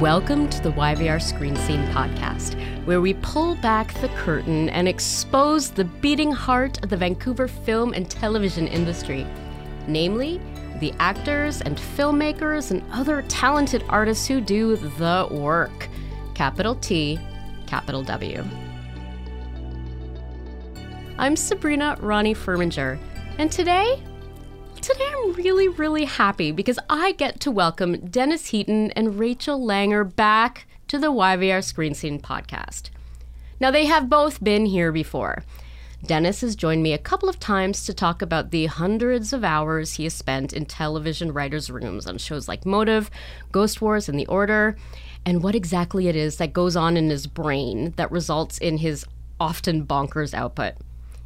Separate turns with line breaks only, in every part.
Welcome to the YVR Screen Scene podcast, where we pull back the curtain and expose the beating heart of the Vancouver film and television industry, namely, the actors and filmmakers and other talented artists who do the work. Capital T, capital W. I'm Sabrina Rani Furminger, and Today Really, really happy because I get to welcome Dennis Heaton and Rachel Langer back to the YVR Screen Scene podcast. Now, they have both been here before. Dennis has joined me a couple of times to talk about the hundreds of hours he has spent in television writers' rooms on shows like Motive, Ghost Wars, and The Order, and what exactly it is that goes on in his brain that results in his often bonkers output.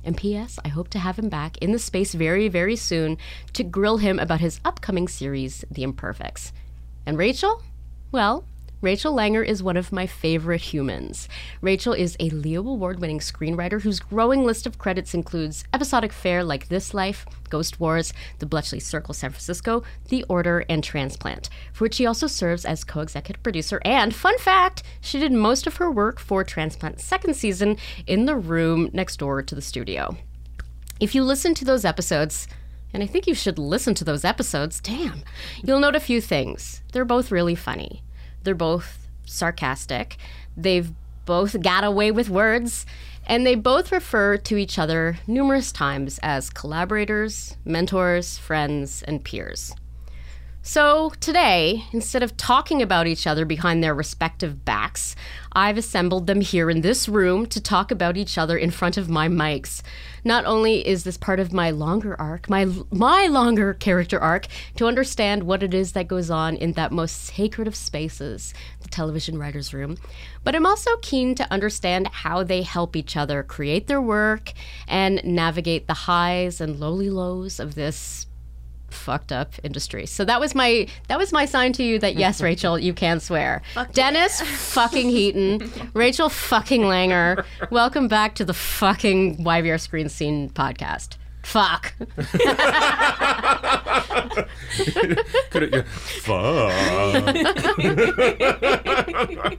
And P.S., I hope to have him back in the space very, very soon to grill him about his upcoming series, The Imperfects. And Rachel? Well, Rachel Langer is one of my favorite humans. Rachel is a Leo Award winning screenwriter whose growing list of credits includes episodic fare like This Life, Ghost Wars, The Bletchley Circle San Francisco, The Order, and Transplant, for which she also serves as co executive producer. And, fun fact, she did most of her work for Transplant's second season in the room next door to the studio. If you listen to those episodes, and I think you should listen to those episodes, damn, you'll note a few things. They're both really funny. They're both sarcastic. They've both got away with words. And they both refer to each other numerous times as collaborators, mentors, friends, and peers. So today, instead of talking about each other behind their respective backs, I've assembled them here in this room to talk about each other in front of my mics. Not only is this part of my longer arc, my my longer character arc, to understand what it is that goes on in that most sacred of spaces, the television writers' room, but I'm also keen to understand how they help each other create their work and navigate the highs and lowly lows of this fucked up industry. So that was my that was my sign to you that yes, Rachel, you can swear.
Fuck
Dennis
yeah.
fucking Heaton, Rachel fucking Langer. Welcome back to the fucking YVR Screen Scene podcast. Fuck.
Could it, yeah. Fuck.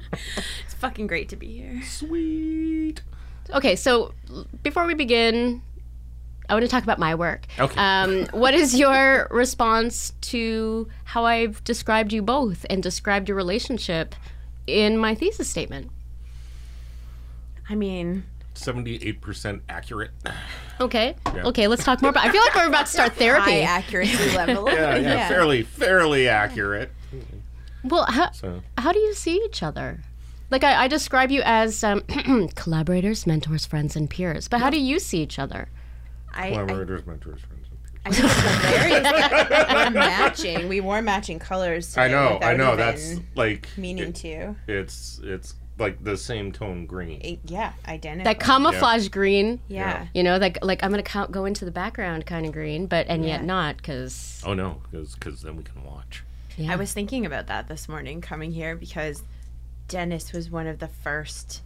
It's fucking great to be here.
Sweet.
Okay, so before we begin, I want to talk about my work.
Okay.
Um, what is your response to how I've described you both and described your relationship in my thesis statement?
I mean,
78% accurate.
Okay.
Yeah.
Okay, let's talk more about I feel like we're about to start therapy.
high accuracy level.
Yeah, yeah, fairly, fairly accurate.
Well, how,
So,
how do you see each other? Like, I, I describe you as um, collaborators, mentors, friends, and peers. But how do you see each other?
I, I,
collaborators, mentors, friends, and peers.
I think it's hilarious. We're matching. We wore matching colors.
I know, I know. That's like
meaning
it-
to.
It's it's like the same tone green.
It- yeah, identical.
That camouflage green,
yeah.
you know, like like I'm gonna count, go into the background kind of green, but and yet not because
Oh no, because then we can watch.
I was thinking about that this morning coming here because Dennis was one of the first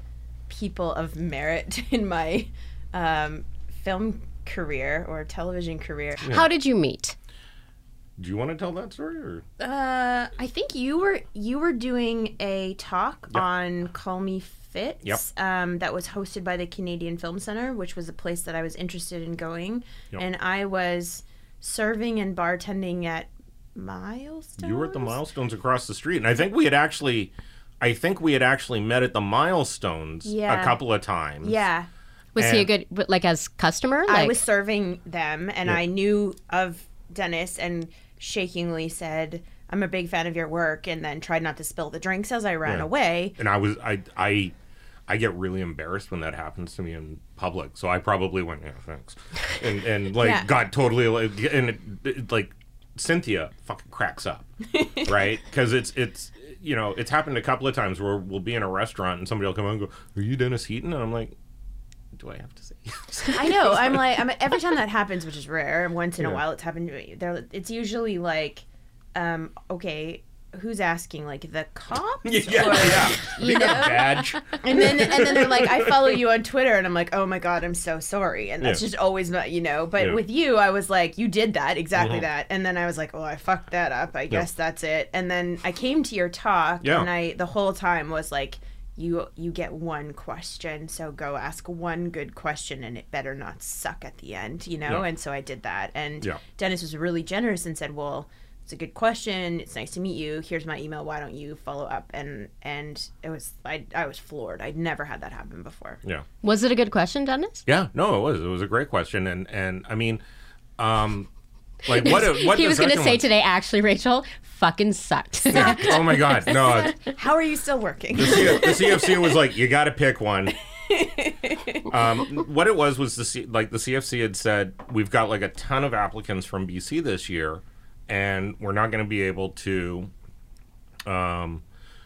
people of merit in my um, film career or television career.
How did you meet?
Do you want to tell that story or?
Uh, I think you were you were doing a talk
Yep.
on Call Me Fitz.
Yep.
Um, that was hosted by the Canadian Film Center, which was a place that I was interested in going,
Yep.
and I was serving and bartending at Milestones.
You were at the milestones across the street, and I think we had actually, I think we had actually met at the milestones
Yeah.
a couple of times.
Yeah.
Was he a good like as customer? Like,
I was serving them, and
Yeah.
I knew of Dennis, and shakingly said, "I'm a big fan of your work," and then tried not to spill the drinks as I ran
Yeah.
away.
and I was I I I get really embarrassed when that happens to me in public. So I probably went, yeah, thanks, and and like
Yeah.
got totally like and it, it, like Cynthia fucking cracks up, right? Because it's it's you know, it's happened a couple of times where we'll be in a restaurant and somebody will come on and go, "Are you Dennis Heaton?" And I'm like, "Do I have to say?"
I know. I'm like, I'm every time that happens, which is rare. Once in a while, it's happened to me. There, it's usually like, um, okay, who's asking? Like the cops?
yeah, yeah.
Or-
yeah.
you know?
badge.
And then, and then they're like, I follow you on Twitter, and I'm like, oh my god, I'm so sorry. And that's
Yeah.
just always not, you know. But
Yeah.
with you, I was like, you did that exactly
Mhm.
that, and then I was like, oh, I fucked that up. I guess that's it. And then I came to your talk,
Yeah.
and I the whole time was like. You you get one question, so go ask one good question, and it better not suck at the end, you know.
Yeah.
And so I did that, and
Yeah.
Dennis was really generous and said, "Well, it's a good question. It's nice to meet you. Here's my email. Why don't you follow up?" And and it was I I was floored. I'd never had that happen before.
Yeah.
Was it a good question, Dennis?
Yeah, no, it was. It was a great question, and and I mean, um, like what? what
he was going to say
one-
today, actually, Rachel, fucking sucked.
Oh my God, no!
How are you still working?
The, C- the CFC was like, you got to pick one. Um, what it was was the C- like the CFC had said we've got like a ton of applicants from BC this year, and we're not going to be able to, um,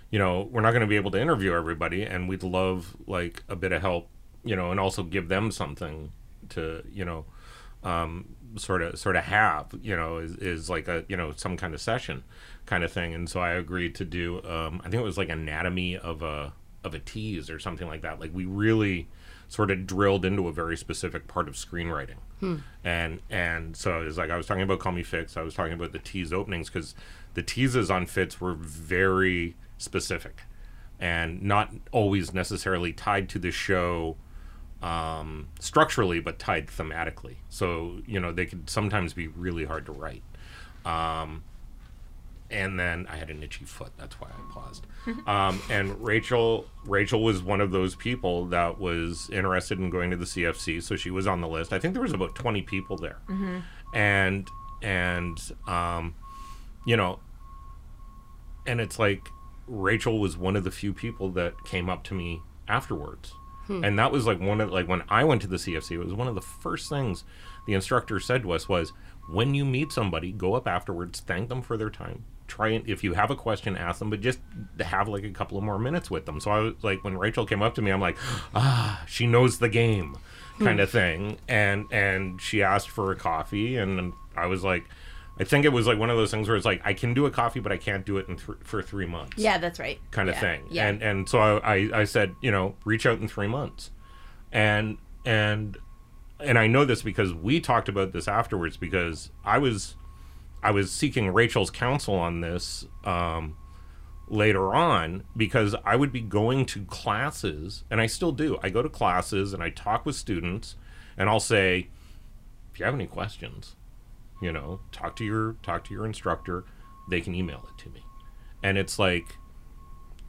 you know, we're not going to be able to interview everybody, and we'd love like a bit of help, you know, and also give them something to, you know, um, sort of sort of have, you know, is, is like a you know some kind of session, kind of thing. And so I agreed to do. Um, I think it was like anatomy of a of a tease or something like that. Like we really sort of drilled into a very specific part of screenwriting. And and so it was like I was talking about Call Me Fitz. I was talking about the tease openings because the teases on Fitz were very specific and not always necessarily tied to the show um, structurally, but tied thematically. So you know they could sometimes be really hard to write. Um, and then I had an itchy foot. That's why I paused. Um, and Rachel, Rachel was one of those people that was interested in going to the CFC, so she was on the list. I think there was about twenty people there, and and um, you know, and it's like Rachel was one of the few people that came up to me afterwards. And that was like one of like when I went to the CFC, it was one of the first things the instructor said to us was when you meet somebody, go up afterwards, thank them for their time. Try and if you have a question, ask them, but just have like a couple of more minutes with them. So I was like when Rachel came up to me, I'm like, ah, she knows the game kind of thing. And and she asked for a coffee and I was like I think it was like one of those things where it's like I can do a coffee, but I can't do it in th- for three months
yeah, that's right.
kind of
Yeah,
thing.
Yeah.
And and so I, I I said, you know, reach out in three months, and and and I know this because we talked about this afterwards because I was I was seeking Rachel's counsel on this um, later on because I would be going to classes and I still do. I go to classes and I talk with students and I'll say, if you have any questions, you know, talk to your talk to your instructor. They can email it to me, and it's like,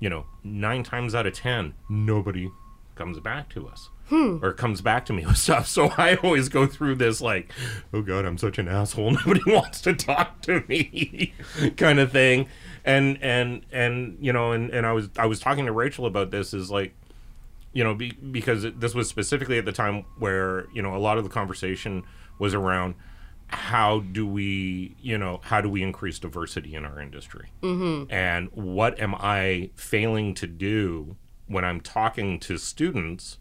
you know, nine times out of ten, nobody comes back to us hmm. or comes back to me with stuff. So I always go through this like, oh god, I'm such an asshole. Nobody wants to talk to me, kind of thing. And and and you know, and and I was I was talking to Rachel about this is like you know, be, because this was specifically at the time where you know a lot of the conversation was around how do we, you know, how do we increase diversity in our industry, mm-hmm. and what am I failing to do when I'm talking to students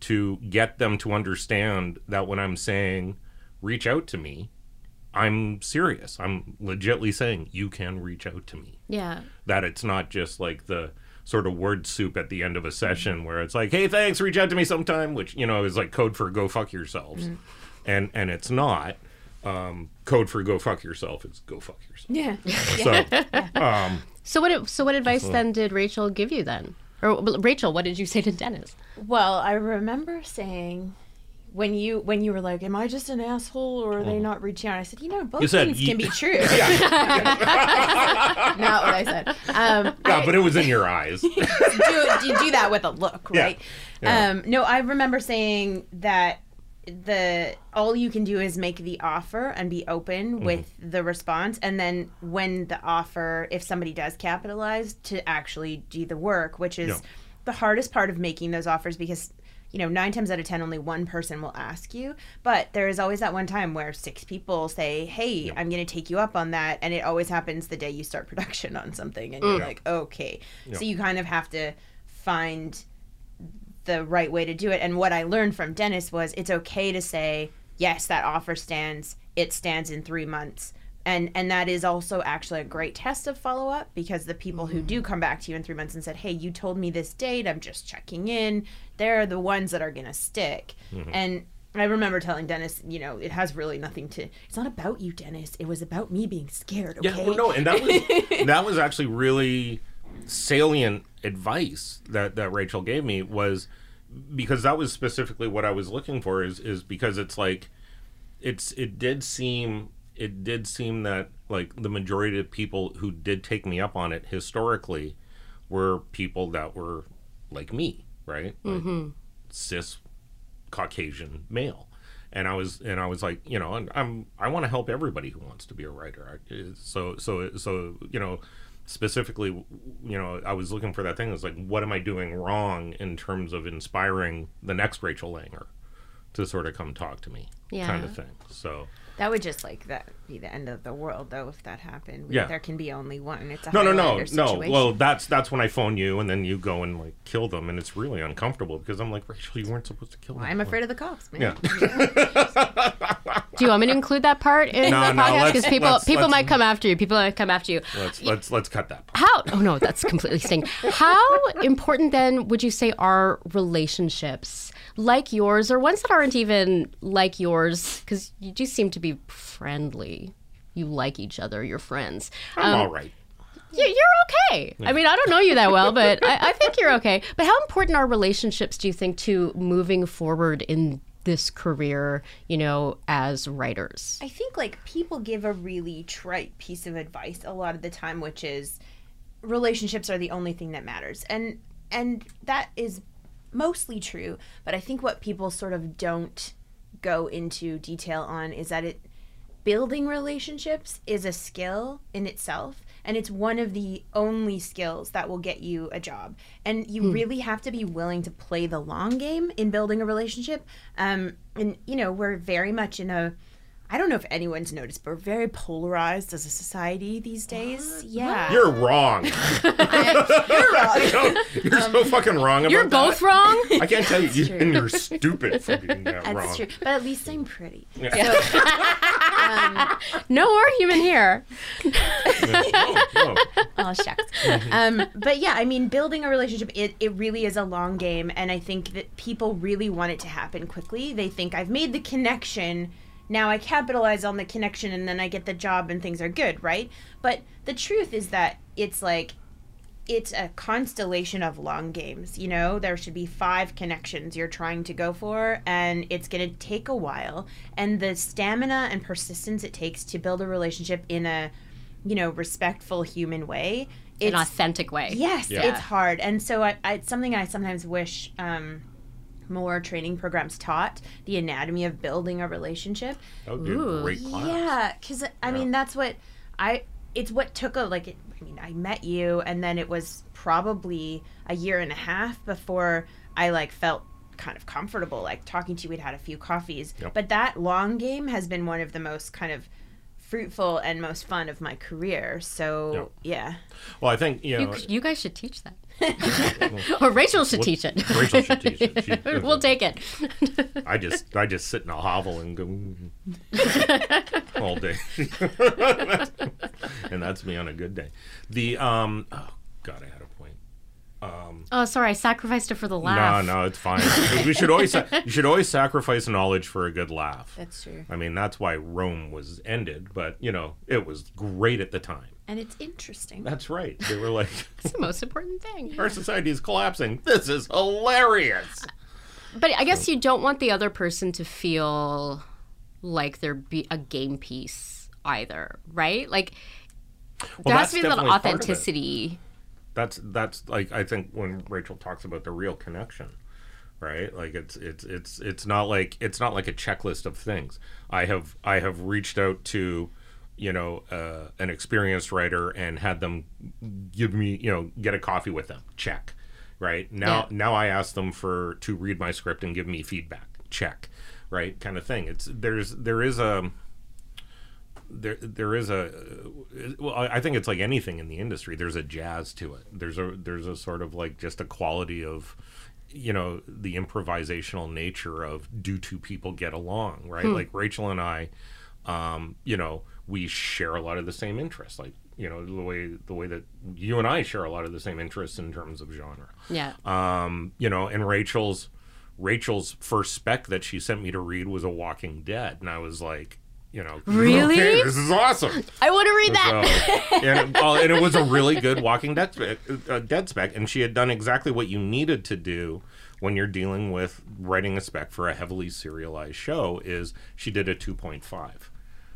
to get them to understand that when I'm saying reach out to me, I'm serious. I'm legitly saying you can reach out to me
yeah.
that it's not just like the sort of word soup at the end of a session where it's like, "Hey, thanks, reach out to me sometime," which you know is like code for "go fuck yourselves," and and it's not. Um, code for "go fuck yourself" is "go fuck yourself."
yeah.
So, um,
So what? So what advice then did Rachel give you then? Or Rachel, what did you say to Dennis?
Well, I remember saying when you when you were like, "Am I just an asshole, or are they not reaching out?" I said, "You know, both
You said
things can be true." not what I said. Um,
yeah, but it was in your eyes.
do, do do that with a look,
Yeah.
right?
Yeah.
Um, no, I remember saying that the all you can do is make the offer and be open
Mm-hmm.
with the response and then when the offer if somebody does capitalize to actually do the work which is
Yeah.
the hardest part of making those offers because you know, nine times out of ten, only one person will ask you. But there is always that one time where six people say, "Hey, I'm going to take you up on that," and it always happens the day you start production on something, and you're like, "Okay." So you kind of have to find the right way to do it. And what I learned from Dennis was it's okay to say, "Yes, that offer stands. It stands in three months." And, and that is also actually a great test of follow up because the people who do mm-hmm. come back to you in three months and said, "Hey, you told me this date. I'm just checking in." They're the ones that are gonna stick. Mm-hmm. And I remember telling Dennis, you know, it has really nothing to. It's not about you, Dennis. It was about me being scared. Okay.
Yeah, well, no, and that was that was actually really salient advice that that Rachel gave me was because that was specifically what I was looking for is is because it's like it's it did seem it did seem that like the majority of people who did take me up on it historically were people that were like me, right? Like mm-hmm. cis Caucasian male. And I was, and I was like, you know, and I'm, I want to help everybody who wants to be a writer. I, so, so, so, you know, specifically, you know, I was looking for that thing. It's like, what am I doing wrong in terms of inspiring the next Rachel Langer to sort of come talk to me, kind of thing. So,
That would just like that be the end of the world, though, if that happened. We-
Yeah.
There can be only one. It's a
no, no, no, no. Well, that's that's when I phone you, and then you go and like kill them, and it's really uncomfortable because I'm like, Rachel, you weren't supposed to kill them.
I'm afraid of the cops, man.
Yeah.
Do you want me to include that part in
No,
the
no,
podcast?
let's-
Because people
let's-
people
let's-
might come after you. People might come after you.
let's let's let's cut that. Part.
How? Oh no, that's completely sting. How important then would you say are relationships like yours, or ones that aren't even like yours? Because you do seem to be friendly. You like each other. You're friends.
I'm
Um,
all right.
you- you're okay. I mean, I don't know you that well, but I, I think you're okay. But how important are relationships, do you think, to moving forward in this career, you know, as writers?
I think like people give a really trite piece of advice a lot of the time, which is relationships are the only thing that matters, and and that is mostly true. But I think what people sort of don't go into detail on is that it building relationships is a skill in itself and it's one of the only skills that will get you a job and you really have to be willing to play the long game in building a relationship um, and you know we're very much in a i don't know if anyone's noticed but we're very polarized as a society these days yeah
You're wrong.
you're wrong
You're so um, fucking wrong about
You're both
that.
wrong.
I can't tell you, you and you're stupid for being that
that's
wrong.
true but at least i'm pretty um,
No argument here.
Oh, oh.
oh shucks mm-hmm. um, but yeah i mean building a relationship it, it really is a long game and i think that people really want it to happen quickly they think i've made the connection now i capitalize on the connection and then i get the job and things are good right but the truth is that it's like it's a constellation of long games you know there should be five connections you're trying to go for and it's going to take a while and the stamina and persistence it takes to build a relationship in a you know respectful human way
An authentic way.
yes
Yeah.
it's hard and so I, I it's something i sometimes wish um more training programs taught the anatomy of building a relationship
That would be a great class.
yeah, because I mean that's what I. It's what took a like. It, I mean, I met you, and then it was probably a year and a half before I like felt kind of comfortable like talking to you. We'd had a few coffees,
Yep.
but that long game has been one of the most kind of fruitful and most fun of my career. So yeah,
Well, I think you know.
You, you guys should teach that. Or Rachel should teach it.
Rachel should teach it. She-
we'll take it.
I just I just sit in a hovel and go all day, and that's me on a good day. The um oh god, I had a point.
Oh, sorry, I sacrificed it for the laugh.
no, no, it's fine. we should always you should always sacrifice knowledge for a good laugh.
that's true,
I mean, that's why Rome was ended, but you know, it was great at the time.
and it's interesting.
That's right. They were like,
It's the most important thing.
our society is collapsing. This is hilarious.
But I guess you don't want the other person to feel like they're be a game piece either, right? Like there has to be a little
definitely part of it.
authenticity.
That's that's like I think when Rachel talks about the real connection, right? Like it's it's it's it's not like it's not like a checklist of things. I have I have reached out to you know uh, an experienced writer and had them give me you know get a coffee with them check right now
Yeah.
now i ask them for to read my script and give me feedback check right kind of thing it's there's there is a there there is a well I think it's like anything in the industry there's a jazz to it. There's a there's a sort of like just a quality of you know the improvisational nature of do two people get along right? Like Rachel and I um you know we share a lot of the same interests like you know the way the way that you and I share a lot of the same interests in terms of genre.
Yeah.
um, you know, and Rachel's Rachel's first spec that she sent me to read was a Walking Dead, and I was like, you know,
Really?
okay, this is awesome.
I want to read that.
And, it, well, and it was a really good Walking Dead spec, uh, Dead spec, and she had done exactly what you needed to do when you're dealing with writing a spec for a heavily serialized show. Is she did a two point five.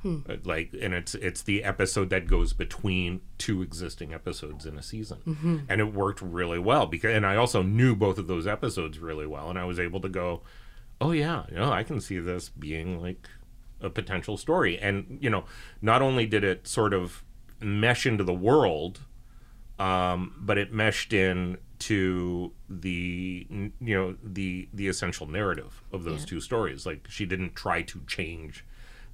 Uh, Like, and it's it's the episode that goes between two existing episodes in a season, and it worked really well because. And I also knew both of those episodes really well, and I was able to go, "Oh yeah, you know, I can see this being like a potential story." And you know, not only did it sort of mesh into the world, um, but it meshed in to the you know the the essential narrative of those two stories. Like she didn't try to change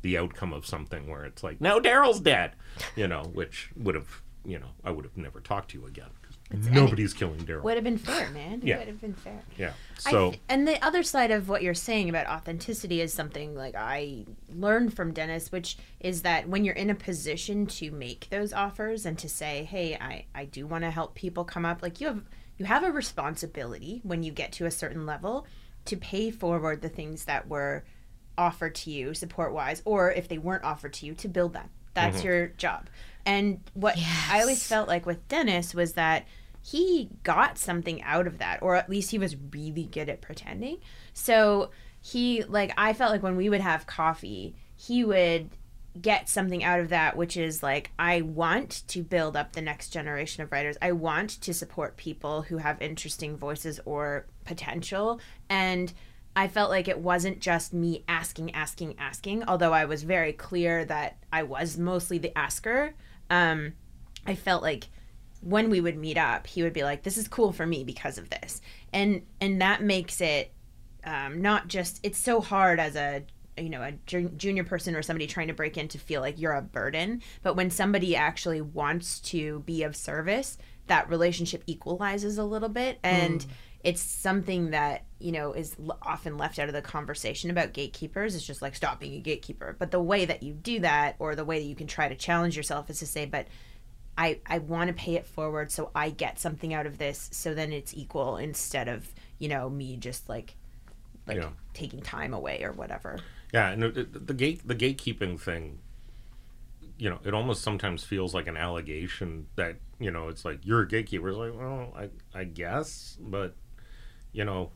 the outcome of something where it's like now Daryl's dead, you know, which would have you know I would have never talked to you again. 'Cause Nobody's killing Daryl.
Would have been fair, man. It
Yeah.
would have been fair.
Yeah. So
th- and the other side of what you're saying about authenticity is something like I learned from Dennis, which is that when you're in a position to make those offers and to say, "Hey, I I do want to help people come up," like you have you have a responsibility when you get to a certain level to pay forward the things that were offered to you support wise, or if they weren't offered to you, to build them. That's mm-hmm. your job. And what I always felt like with Dennis was that he got something out of that, or at least he was really good at pretending. So he, like, I felt like when we would have coffee, he would get something out of that, which is like, I want to build up the next generation of writers. I want to support people who have interesting voices or potential. And I felt like it wasn't just me asking, asking, asking, although I was very clear that I was mostly the asker. Um, I felt like when we would meet up, he would be like, "This is cool for me because of this," and and that makes it um, not just. It's so hard as a you know a junior person or somebody trying to break in to feel like you're a burden, but when somebody actually wants to be of service, that relationship equalizes a little bit and. It's something that you know is l- often left out of the conversation about gatekeepers. It's just like stop being a gatekeeper. But the way that you do that, or the way that you can try to challenge yourself, is to say, "But I, I want to pay it forward so I get something out of this so then it's equal instead of you know me just like like
Yeah.
taking time away or whatever
Yeah, and it- it- the gate the gatekeeping thing, you know, it almost sometimes feels like an allegation that you know it's like you're a gatekeeper. It's like, well, I I guess, but you know,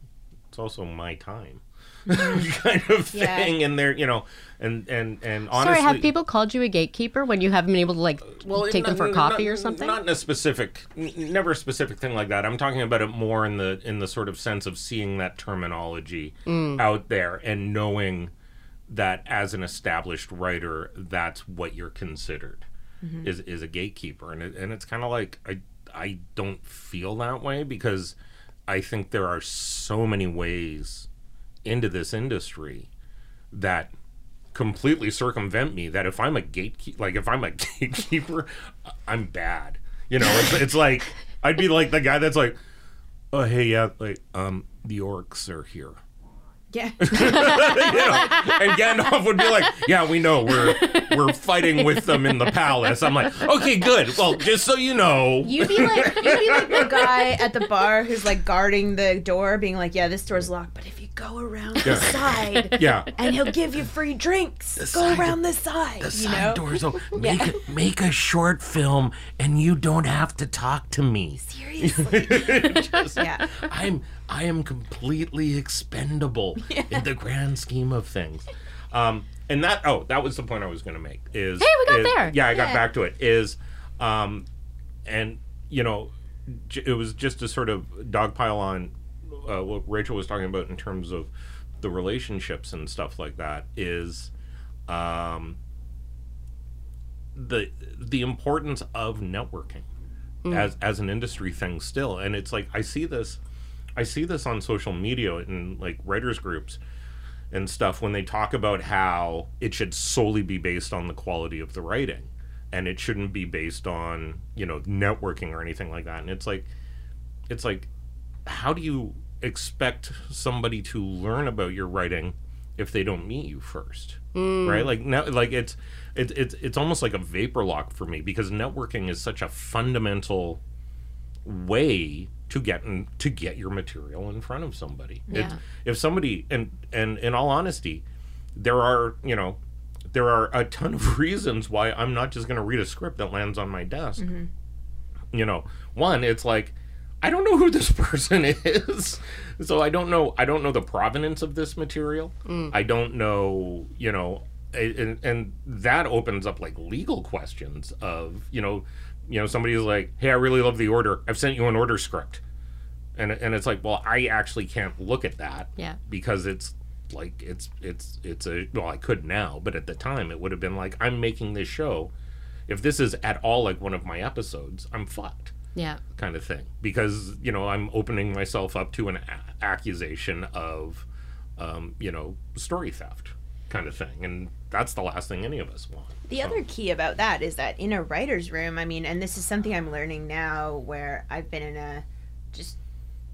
it's also my time, kind of
Yeah.
thing. And there, you know, and and and honestly,
Sorry, have people called you a gatekeeper when you haven't been able to like take them for
not-
coffee
not-
or something?
Not in a specific, never a specific thing like that. I'm talking about it more in the in the sort of sense of seeing that terminology
Mm.
out there and knowing that as an established writer, that's what you're considered
Mm-hmm.
is is a gatekeeper, and it, and it's kind of like I I don't feel that way because I think there are so many ways into this industry that completely circumvent me that if I'm a gatekeeper like if I'm a gatekeeper I'm bad. You know it's, it's like I'd be like the guy that's like oh hey yeah like um the orcs are here
yeah.
You know and Gandalf would be like yeah we know. We're we're fighting with them in the palace. I'm like okay good. Well just so you know.
You'd be like you'd be like the guy at the bar who's like guarding the door being like yeah this door's locked but if you go around the side
yeah.
and he'll give you free drinks go
side-
around the side
The
you
side
know?
doors open. Make a, make a short film, and you don't have to talk to me.
seriously. Yeah.
I'm I am completely expendable in the grand scheme of things. Um, and that oh, that was the point I was going to make. Is
Hey, we got
is-
there.
Yeah, I got
Yeah.
back to it. Is um, and you know, j- it was just a sort of dogpile on uh, what Rachel was talking about in terms of the relationships and stuff like that. Is um, the the importance of networking as as an industry thing still and it's like i see this i see this on social media and like writers groups and stuff when they talk about how it should solely be based on the quality of the writing and it shouldn't be based on you know networking or anything like that. And it's like it's like how do you expect somebody to learn about your writing if they don't meet you first? Mm. Right? Like now like it's it's it's it's almost like a vapor lock for me because networking is such a fundamental way to get in, to get your material in front of somebody.
Yeah.
if somebody and and in all honesty there are you know there are a ton of reasons why i'm not just going to read a script that lands on my desk. Mm-hmm. You know one it's like i don't know who this person is. So i don't know i don't know the provenance of this material. Mm. I don't know you know and, and that opens up like legal questions of you know you know somebody's like hey i really love the order. I've sent you an order script. And, and it's like well i actually can't look at that
Yeah.
because it's like it's it's it's a well i could now but at the time it would have been like i'm making this show. If this is at all like one of my episodes i'm fucked.
Yeah.
kind of thing. Because you know i'm opening myself up to an a- accusation of um, you know story theft kind of thing. And that's the last thing any of us want
The other key about that is that in a writer's room, I mean, and this is something I'm learning now where I've been in a just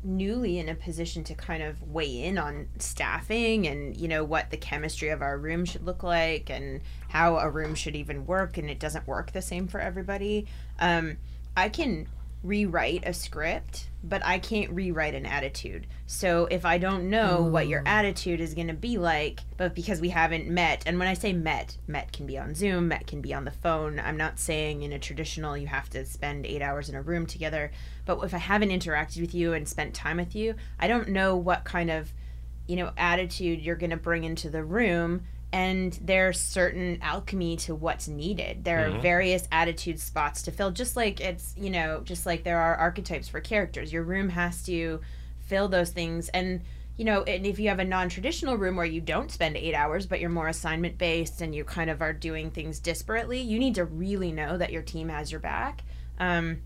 newly in a position to kind of weigh in on staffing and, you know, what the chemistry of our room should look like and how a room should even work. And it doesn't work the same for everybody. Um, I can rewrite a script, but I can't rewrite an attitude. So if I don't know what your attitude is going to be like, but because we haven't met, and when I say met, met can be on Zoom, met can be on the phone. I'm not saying in a traditional you have to spend eight hours in a room together, but if I haven't interacted with you and spent time with you, I don't know what kind of you know attitude you're going to bring into the room and there's certain alchemy to what's needed. There are various attitude spots to fill just like it's you know just like there are archetypes for characters. Your room has to fill those things. And you know and if you have a non-traditional room where you don't spend eight hours but you're more assignment based and you kind of are doing things disparately you need to really know that your team has your back. Um,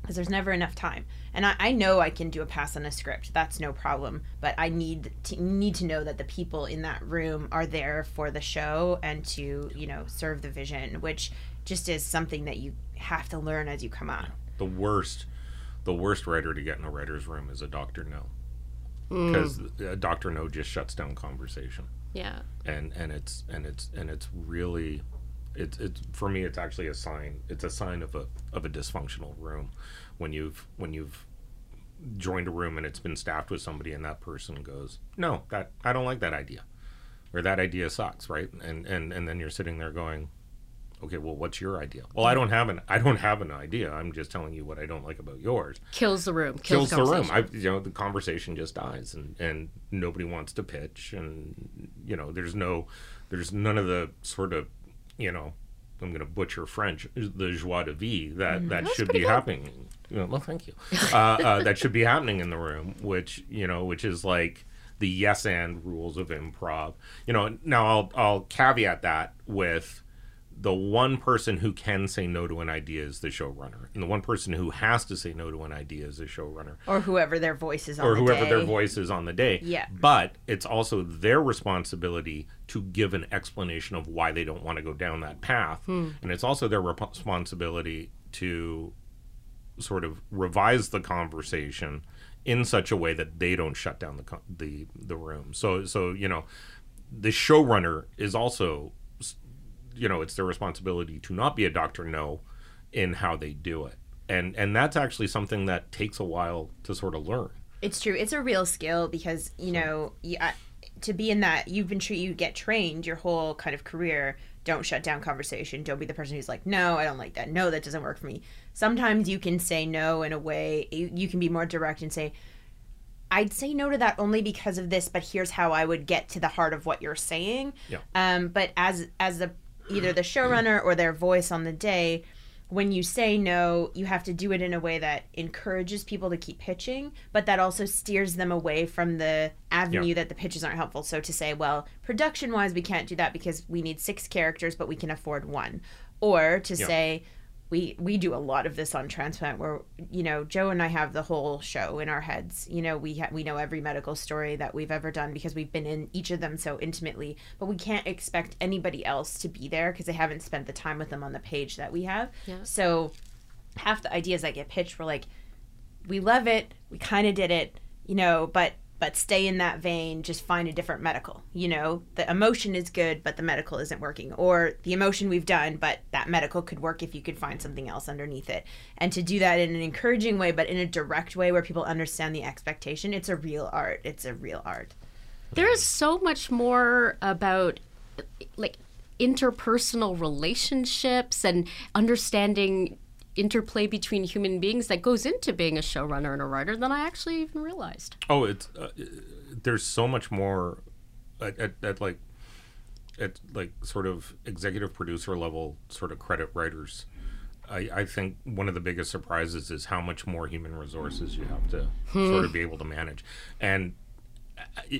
because there's never enough time. And I, I know I can do a pass on a script. That's no problem. But I need to need to know that the people in that room are there for the show and to you know serve the vision, which just is something that you have to learn as you come on.
the worst the worst writer to get in a writer's room is a doctor no mm. because a doctor no just shuts down conversation
Yeah.
and and it's and it's and it's really it's it's for me it's actually a sign it's a sign of a of a dysfunctional room. When you've when you've joined a room and it's been staffed with somebody and that person goes no that i don't like that idea or that idea sucks right? And and and then you're sitting there going okay well what's your idea? Well i don't have an i don't have an idea. I'm just telling you what i don't like about yours.
Kills the room. Kills,
kills the room. I, you know, the conversation just dies, and and nobody wants to pitch, and you know, there's no, there's none of the sort of, you know, I'm going to butcher French, the joie de vivre that that should be happening. You know, well, thank you. uh, uh, that should be happening in the room, which you know, which is like the yes and rules of improv. You know, now I'll I'll caveat that with the one person who can say no to an idea is the showrunner, and the one person who has to say no to an idea is the showrunner,
Or whoever their voice is on
or
the
whoever their
day.
voice is on the day.
Yeah.
But it's also their responsibility to give an explanation of why they don't want to go down that path, hmm. and it's also their responsibility to sort of revise the conversation in such a way that they don't shut down the co- the the room. So so you know, the showrunner is also you know it's their responsibility to not be a doctor no in how they do it and and that's actually something that takes a while to sort of learn
It's true. It's a real skill because you know, you, I, to be in that, you've been tra- you get trained your whole kind of career. Don't shut down conversation. Don't be the person who's like, no, I don't like that. No, that doesn't work for me. Sometimes you can say no in a way. You, you can be more direct and say, I'd say no to that only because of this, but here's how I would get to the heart of what you're saying.
Yeah.
Um, but as as the either the showrunner or their voice on the day, when you say no, you have to do it in a way that encourages people to keep pitching, but that also steers them away from the avenue
Yeah.
that the pitches aren't helpful. So to say, well, production wise, we can't do that because we need six characters, but we can afford one. Or to
Yeah.
say, we we do a lot of this on transplant where you know joe and i have the whole show in our heads. You know we ha- we know every medical story that we've ever done because we've been in each of them so intimately but we can't expect anybody else to be there because they haven't spent the time with them on the page that we have. So half the ideas that get pitched were like we love it we kind of did it you know but but stay in that vein just find a different medical. You know the emotion is good but the medical isn't working. Or the emotion we've done but that medical could work if you could find something else underneath it. And to do that in an encouraging way but in a direct way where people understand the expectation it's a real art. It's a real art.
There is so much more about like interpersonal relationships and understanding interplay between human beings that goes into being a showrunner and a writer than I actually even realized.
Oh, it's uh, there's so much more at, at, at like at like sort of executive producer level sort of credit writers. I, I think one of the biggest surprises is how much more human resources you have to sort of be able to manage, and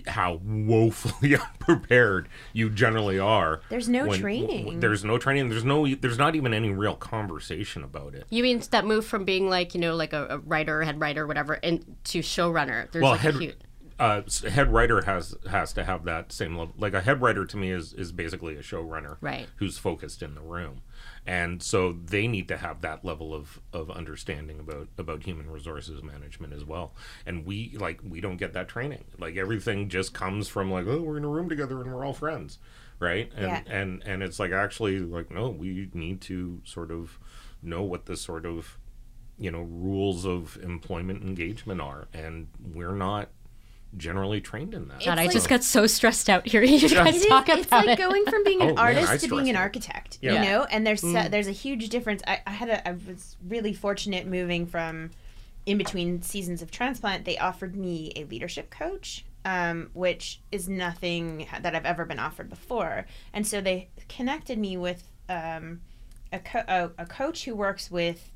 how woefully unprepared you generally are.
There's no
when-
training.
There's no training. There's no. There's not even any real conversation about it.
You mean that move from being like, you know, like a, a writer, head writer, whatever, and to showrunner? There's
well,
like
head
a huge
uh, head writer has has to have that same level. Like a head writer to me is is basically a showrunner,
Right.
Who's focused in the room, and so they need to have that level of of understanding about about human resources management as well. And we like we don't get that training. Like everything just comes from like oh we're in a room together and we're all friends, right? And
Yeah.
and and it's like actually like no we need to sort of know what the sort of you know rules of employment engagement are and we're not generally trained in that.
God, I just got so stressed out hearing you guys
It is-
talk
it's
about
like
it.
going from being an
Oh,
artist
I
to being an architect
Yeah.
you know? And there's se- there's a huge difference. I, I had a i was really fortunate moving from in between seasons of transplant they offered me a leadership coach um, which is nothing that i've ever been offered before. And so they connected me with um, a, co- a, a coach who works with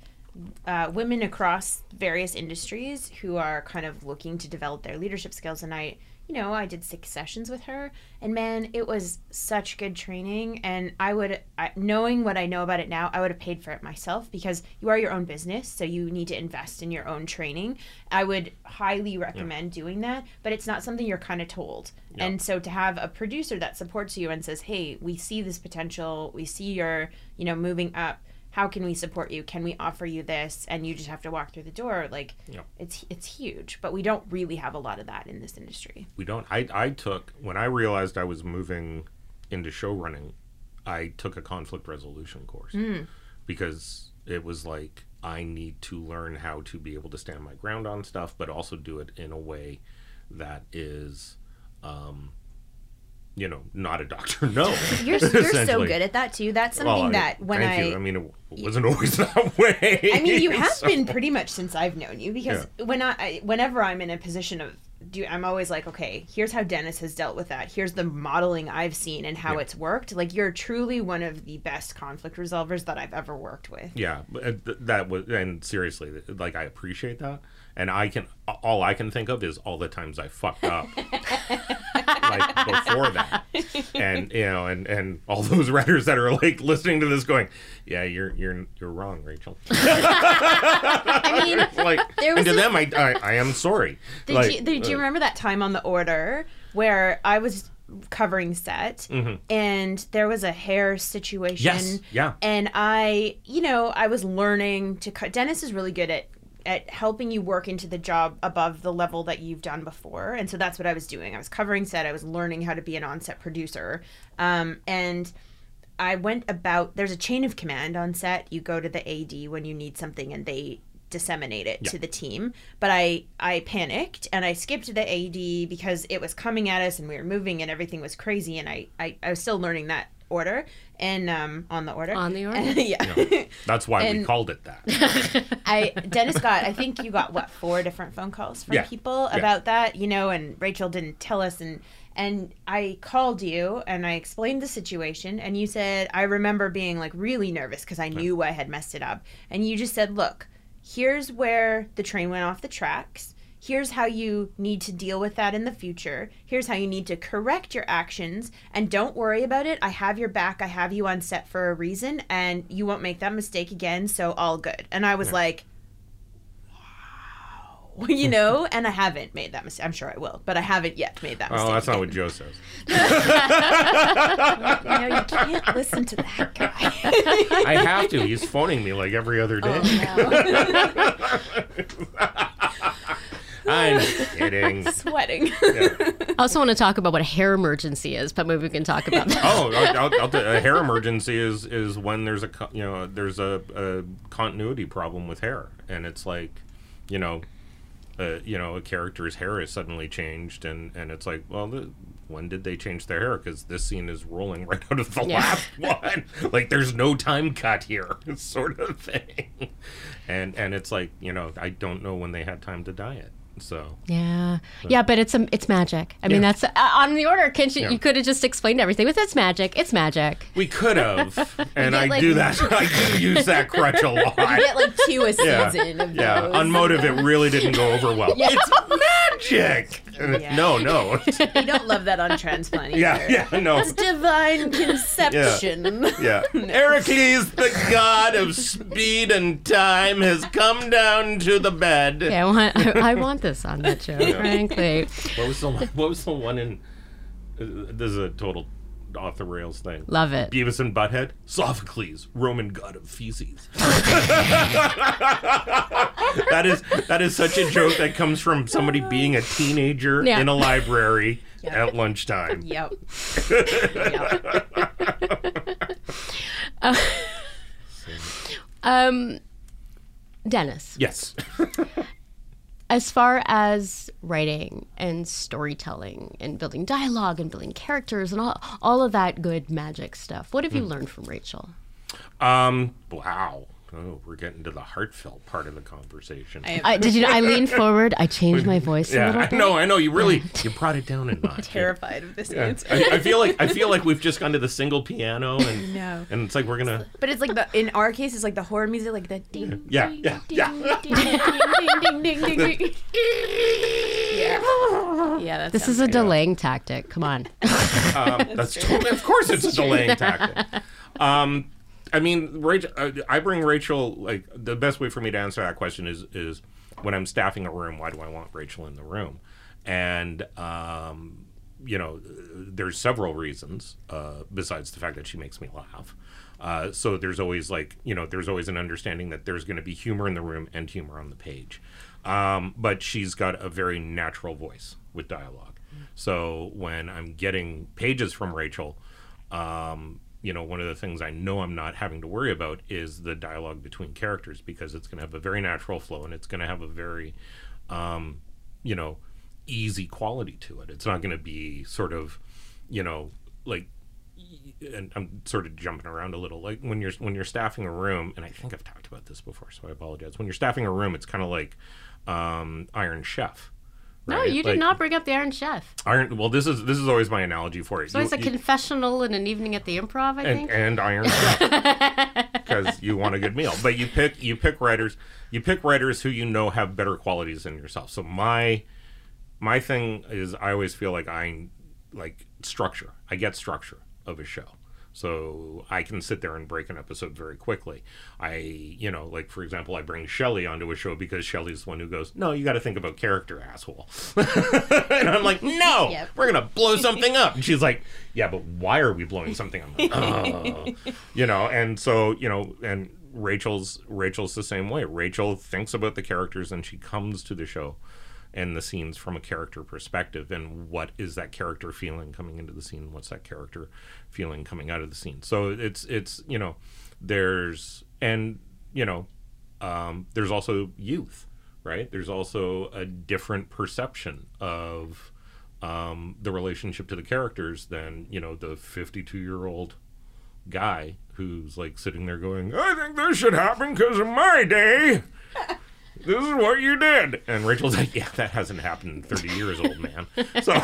uh, women across various industries who are kind of looking to develop their leadership skills. And I, you know, I did six sessions with her, and man, it was such good training. And I would, I, knowing what I know about it now, I would have paid for it myself because you are your own business, so you need to invest in your own training. I would highly recommend doing that, but it's not something you're kind of told. And so to have a producer that supports you and says, "Hey, we see this potential. We see you're, you know, moving up." How can we support you? Can we offer you this? And you just have to walk through the door like it's it's huge. But we don't really have a lot of that in this industry.
We don't. I i took when i realized i was moving into show running i took a conflict resolution course. Because it was like i need to learn how to be able to stand my ground on stuff but also do it in a way that is um you know not a doctor no
you're, you're so good at that too that's something
I-
that when i
you. I mean, it wasn't always that way.
I mean, you have
So-
been pretty much since I've known you because when I, whenever I'm in a position of, do I'm always like, okay, here's how Dennis has dealt with that. Here's the modeling I've seen and how
Yeah.
it's worked. Like you're truly one of the best conflict resolvers that I've ever worked with.
Yeah, uh, th- that was, and seriously, like I appreciate that, and I can, all I can think of is all the times I fucked up, like before that, and you know, and and all those writers that are like listening to this, going, "Yeah, you're you're you're wrong, Rachel."
I mean,
like, and to
this-
them, I, I I am sorry.
Did
Like,
you did you
uh,
remember that time on the order where I was covering set and there was a hair situation?
Mm-hmm. Yes, yeah.
And I, you know, I was learning to cut. Dennis is really good at at helping you work into the job above the level that you've done before, and so that's what I was doing. I was covering set. I was learning how to be an on-set producer, um, and. I went about there's a chain of command on set. You go to the AD when you need something and they disseminate it to the team. But I I panicked and I skipped the AD because it was coming at us and we were moving and everything was crazy and I I, I was still learning that order and um on the order.
On the order.
yeah.
That's why we called it that.
I Dennis got I think you got what four different phone calls from
Yeah.
people
Yeah.
about that, you know, and Rachel didn't tell us and and I called you and I explained the situation and you said I remember being like really nervous because I knew I had messed it up and you just said, "Look, here's where the train went off the tracks. Here's how you need to deal with that in the future. Here's how you need to correct your actions. And don't worry about it. I have your back. I have you on set for a reason, and you won't make that mistake again. So all good. And I was like, wow, you know. And I haven't made that mistake. I'm sure I will, but I haven't yet made that mistake.
Oh, that's not what Joe says.
You know, you can't listen to that guy.
I have to. He's phoning me like every other day. Oh, I'm kidding.
Sweating.
I also want to talk about what a hair emergency is, but maybe we can talk about that.
Oh, I'll, I'll, I'll a hair emergency is is when there's a you know there's a, a continuity problem with hair, and it's like, you know, uh, you know a character's hair is suddenly changed, and and it's like, well, the, when did they change their hair? Because this scene is rolling right out of the
Yeah.
last one. like there's no time cut here, sort of thing. And and it's like you know I don't know when they had time to dye it. So
Yeah, yeah, but it's a, it's magic. I mean, that's uh, on the order. Can you,
Yeah.
you could have just explained everything with it's magic. It's magic.
we could have, and I
like-
do that. I do use that crutch a lot.
Get like two a
Yeah.
season of
Yeah,
those.
on motive, it really didn't go over well. Yeah. It's magic.
Yeah.
No, no.
You don't love that on transplant.
yeah,
either.
yeah, yeah, no.
It's divine conception.
Yeah. Heracles, the god of speed and time, has come down to the bed.
Yeah, I want I, I want this on that show. Frankly,
What was the What was the one in? uh, This is a total off the rails thing.
love it.
Beavis and Butthead, Sophocles, Roman god of feces. that is that is such a joke that comes from somebody being a teenager
Yeah.
in a library at lunchtime.
Yep. yep.
Um, Dennis,
Yes.
As far as writing and storytelling and building dialogue and building characters and all all of that good magic stuff, what have
Hmm.
you learned from Rachel?
Um. Wow. Oh, we're getting to the heartfelt part of the conversation.
I
I, did you? know I leaned forward. I changed my voice a
yeah,
little
I know. I know. You really you brought it down a notch.
terrified of this
Yeah.
answer.
I, I feel like I feel like we've just gone to the single piano and
No.
and it's like we're gonna
But it's like the in our case, it's like the horror music, like the ding,
yeah
ding,
yeah
ding,
yeah.
ding, ding, ding, ding, ding, ding, ding. Yeah, yeah.
This is a
right.
delaying tactic. Come on.
Um, that's totally, of course it's a delaying tactic. Um, I mean, Rachel, I bring Rachel like the best way for me to answer that question is is when I'm staffing a room. Why do I want Rachel in the room? And um, you know, there's several reasons uh, besides the fact that she makes me laugh. Uh, so there's always like you know there's always an understanding that there's going to be humor in the room and humor on the page. Um, but she's got a very natural voice with dialogue. So when I'm getting pages from Rachel, um, you know, one of the things I know I'm not having to worry about is the dialogue between characters because it's going to have a very natural flow and it's going to have a very, um, you know, easy quality to it. It's not going to be sort of, you know, like and I'm sort of jumping around a little. Like when you're when you're staffing a room, and I think I've talked about this before, so I apologize. When you're staffing a room, it's kind of like um, Iron Chef.
No,
right?
you did
Like,
not bring up the Iron Chef.
Iron. Well, this is this is always my analogy for it.
So it's a
you-
confessional and an evening at the improv, I
and,
think.
and Iron Chef because you want a good meal. But you pick you pick writers you pick writers who you know have better qualities than yourself. So my my thing is I always feel like I like structure. I get structure of a show. So I can sit there and break an episode very quickly. I, you know, like for example, I bring Shelly onto a show because Shelly's the one who goes, "No, you got to think about character, asshole." and I'm like, "No,
Yep.
we're gonna blow something up." And she's like, "Yeah, but why are we blowing something up?" Like, "Oh." you know, and so you know, and Rachel's Rachel's the same way. Rachel thinks about the characters and she comes to the show and the scenes from a character perspective and what is that character feeling coming into the scene? What's that character feeling coming out of the scene? So it's it's you know there's and you know um, there's also youth right? There's also a different perception of um, the relationship to the characters than you know the 52 year old guy who's like sitting there going i think this should happen because of my day this is what you did. And Rachel's like, yeah, that hasn't happened in 30 years, old man. So,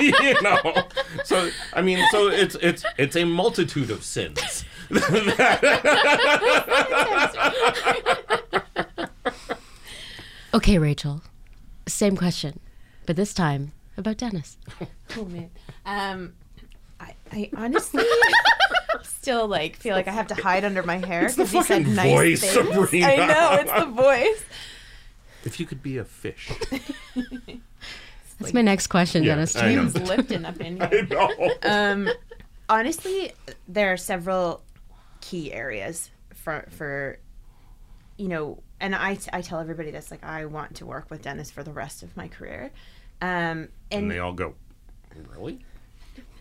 you know, so, I mean, so it's, it's, it's a multitude of sins.
Okay, Rachel. Same question, but this time about Dennis.
Oh man. Um, I, I honestly still like feel like I have to hide under my hair because he said
fucking
nice
voice,
things.
Sabrina.
I know it's the voice.
If you could be a fish.
That's my next question,
Yeah,
Dennis.
I know.
James Lipton up in here.
I know.
Um, honestly, there are several key areas for for you know, and I I tell everybody this like I want to work with Dennis for the rest of my career. Um,
and
and
they all go, really?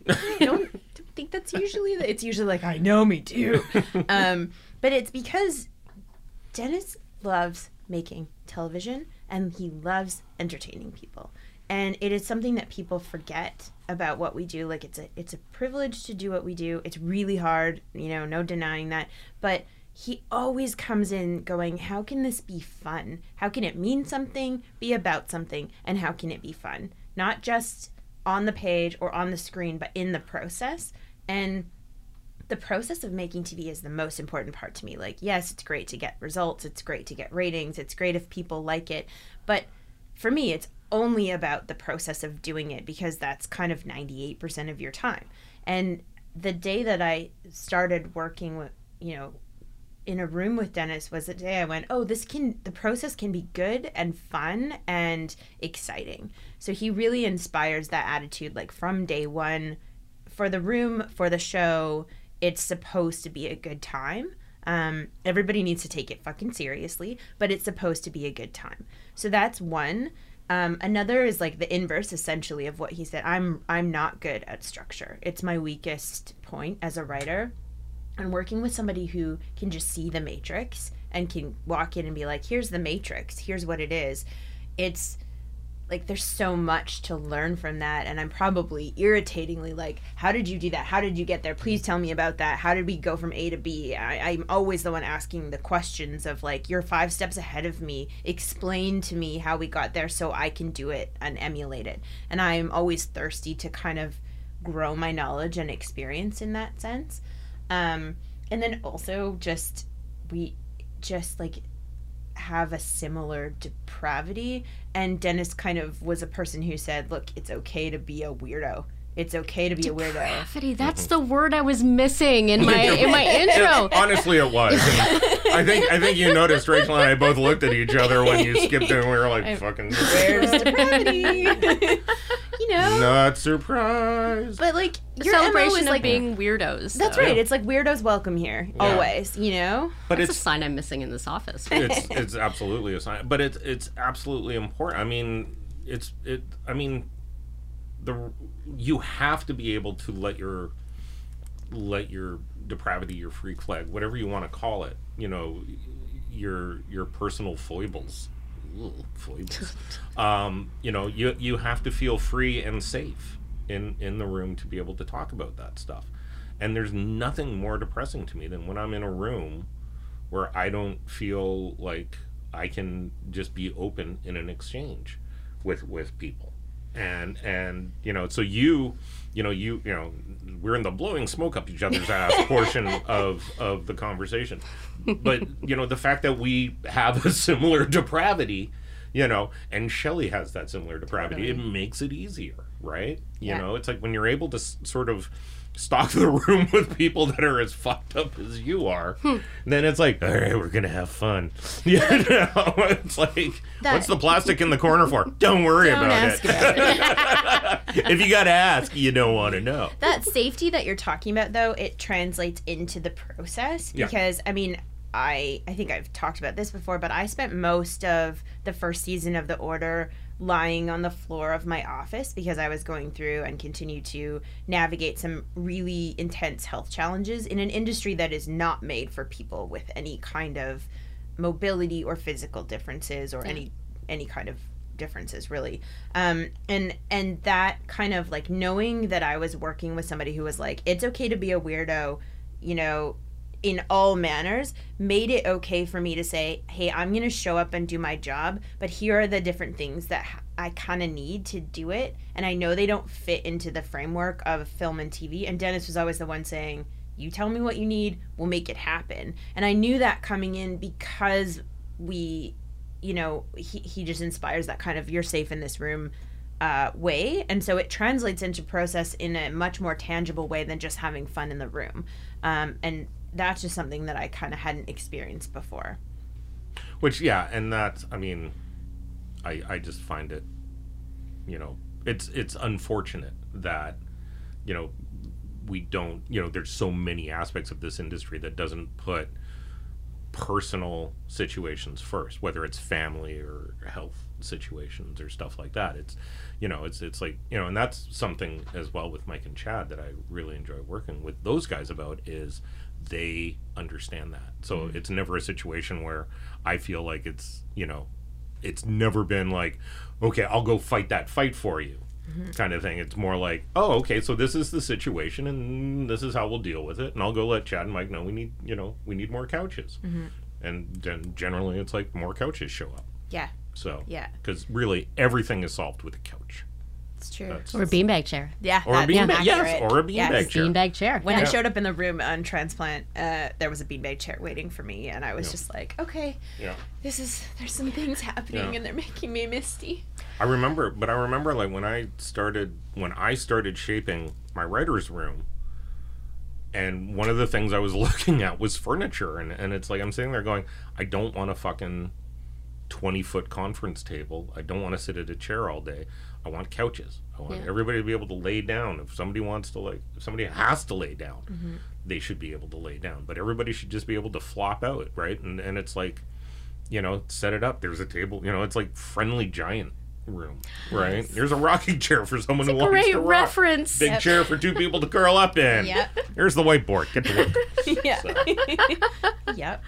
I don't, don't think that's usually the, it's usually like I know me too. um, but it's because Dennis loves making television and he loves entertaining people. And it is something that people forget about what we do. Like it's a it's a privilege to do what we do. It's really hard, you know, no denying that. But he always comes in going, How can this be fun? How can it mean something, be about something, and how can it be fun? Not just on the page or on the screen, but in the process. And the process of making TV is the most important part to me. Like, yes, it's great to get results, it's great to get ratings, it's great if people like it, but for me, it's only about the process of doing it because that's kind of 98% of your time. And the day that I started working with, you know, in a room with Dennis was the day I went, oh, this can, the process can be good and fun and exciting. So he really inspires that attitude, like from day one for the room, for the show, it's supposed to be a good time. Um, everybody needs to take it fucking seriously, but it's supposed to be a good time. So that's one. Um, another is like the inverse, essentially, of what he said. I'm I'm not good at structure. It's my weakest point as a writer. And working with somebody who can just see the matrix and can walk in and be like, "Here's the matrix. Here's what it is." It's like there's so much to learn from that and i'm probably irritatingly like how did you do that? How did you get there? Please tell me about that. How did we go from a to b? I, i'm always the one asking the questions of like you're five steps ahead of me. Explain to me how we got there so i can do it and emulate it. And i'm always thirsty to kind of grow my knowledge and experience in that sense. Um, and then also just we just like have a similar depravity and dennis kind of was a person who said look it's okay to be a weirdo it's okay to be a weirdo
Depravity, that's mm-hmm. the word I was missing in my in my intro.
Honestly, it was. And I think I think you noticed Rachel and I both looked at each other when you skipped it, and we were like, "Fucking
where's depravity you know
not surprised."
but like
The
your MO
celebration
is
of
like
being weirdos.
that's
though.
right it's like weirdos welcome here always you know
But
That's a sign I'm missing in this office.
it's it's absolutely a sign, but it's it's absolutely important. I mean, it's it. I mean, the you have to be able to let your let your depravity, your freak flag, whatever you want to call it, you know, your your personal foibles. um, you know, you you have to feel free and safe in in the room to be able to talk about that stuff. And there's nothing more depressing to me than when I'm in a room where I don't feel like I can just be open in an exchange with with people. And and you know, so you you know, you you know, we're in the blowing smoke up each other's ass portion of of the conversation. But you know, the fact that we have a similar depravity, you know, and Shelley has that similar depravity, it makes it easier, right? You
Yeah.
know, it's like when you're able to s- sort of stock the room with people that are as fucked up as you are, hmm. then it's like, all right, we're gonna have fun. You know, it's like, what's the plastic in the corner for? Don't worry
Don't
about it.
about it.
if you gotta ask, you don't want to know.
that safety that you're talking about though it translates into the process
Yeah.
because i mean i i think i've talked about this before but i spent most of the first season of the order lying on the floor of my office because i was going through and continue to navigate some really intense health challenges in an industry that is not made for people with any kind of mobility or physical differences or any any kind of differences really. Um and and that kind of like knowing that i was working with somebody who was like it's okay to be a weirdo you know in all manners made it okay for me to say hey i'm going to show up and do my job but here are the different things that I kind of need to do it and i know they don't fit into the framework of film and tv and dennis was always the one saying you tell me what you need we'll make it happen and i knew that coming in because we you know, he, he just inspires that kind of you're safe in this room uh, way. And so it translates into process in a much more tangible way than just having fun in the room. Um, and that's just something that I kind of hadn't experienced before.
Which yeah, and that's I mean, I I just find it, you know, it's it's unfortunate that, you know, we don't you know there's so many aspects of this industry that doesn't put personal situations first, whether it's family or health situations or stuff like that. It's you know it's it's like you know, and that's something as well with Mike and Chad that I really enjoy working with those guys about is they understand that. So mm-hmm. it's never a situation where I feel like it's, you know, it's never been like, okay, I'll go fight that fight for you mm-hmm. kind of thing. It's more like, oh, okay, so this is the situation and this is how we'll deal with it. And I'll go let Chad and Mike know we need, you know, we need more couches. Mm-hmm. And then generally it's like more couches show up.
Yeah,
So,
Yeah.
Because really everything is solved with a couch.
It's true.
That's,
Or a beanbag chair.
yeah,
or a
that's
beanbag, yes, or a beanbag
Yes.
chair.
Beanbag chair.
When I showed up in the room on transplant, uh, there was a beanbag chair waiting for me, and I was just like, okay,
Yeah.
this is there's some things happening,
Yeah.
and they're making me misty.
I remember, but I remember like when I started when I started shaping my writer's room, and one of the things I was looking at was furniture, and and it's like I'm sitting there going, I don't want to fucking twenty foot conference table. I don't want to sit at a chair all day. I want couches. I want
Yeah.
everybody to be able to lay down. If somebody wants to like, if somebody has to lay down, mm-hmm. they should be able to lay down. But everybody should just be able to flop out, right? And and it's like you know, set it up. There's a table. You know, it's like friendly giant room, right? There's a rocking chair for someone who wants
Great
to rock.
reference.
Big chair for two people to curl up in.
Yep.
There's the whiteboard. Get to work.
yeah. yep.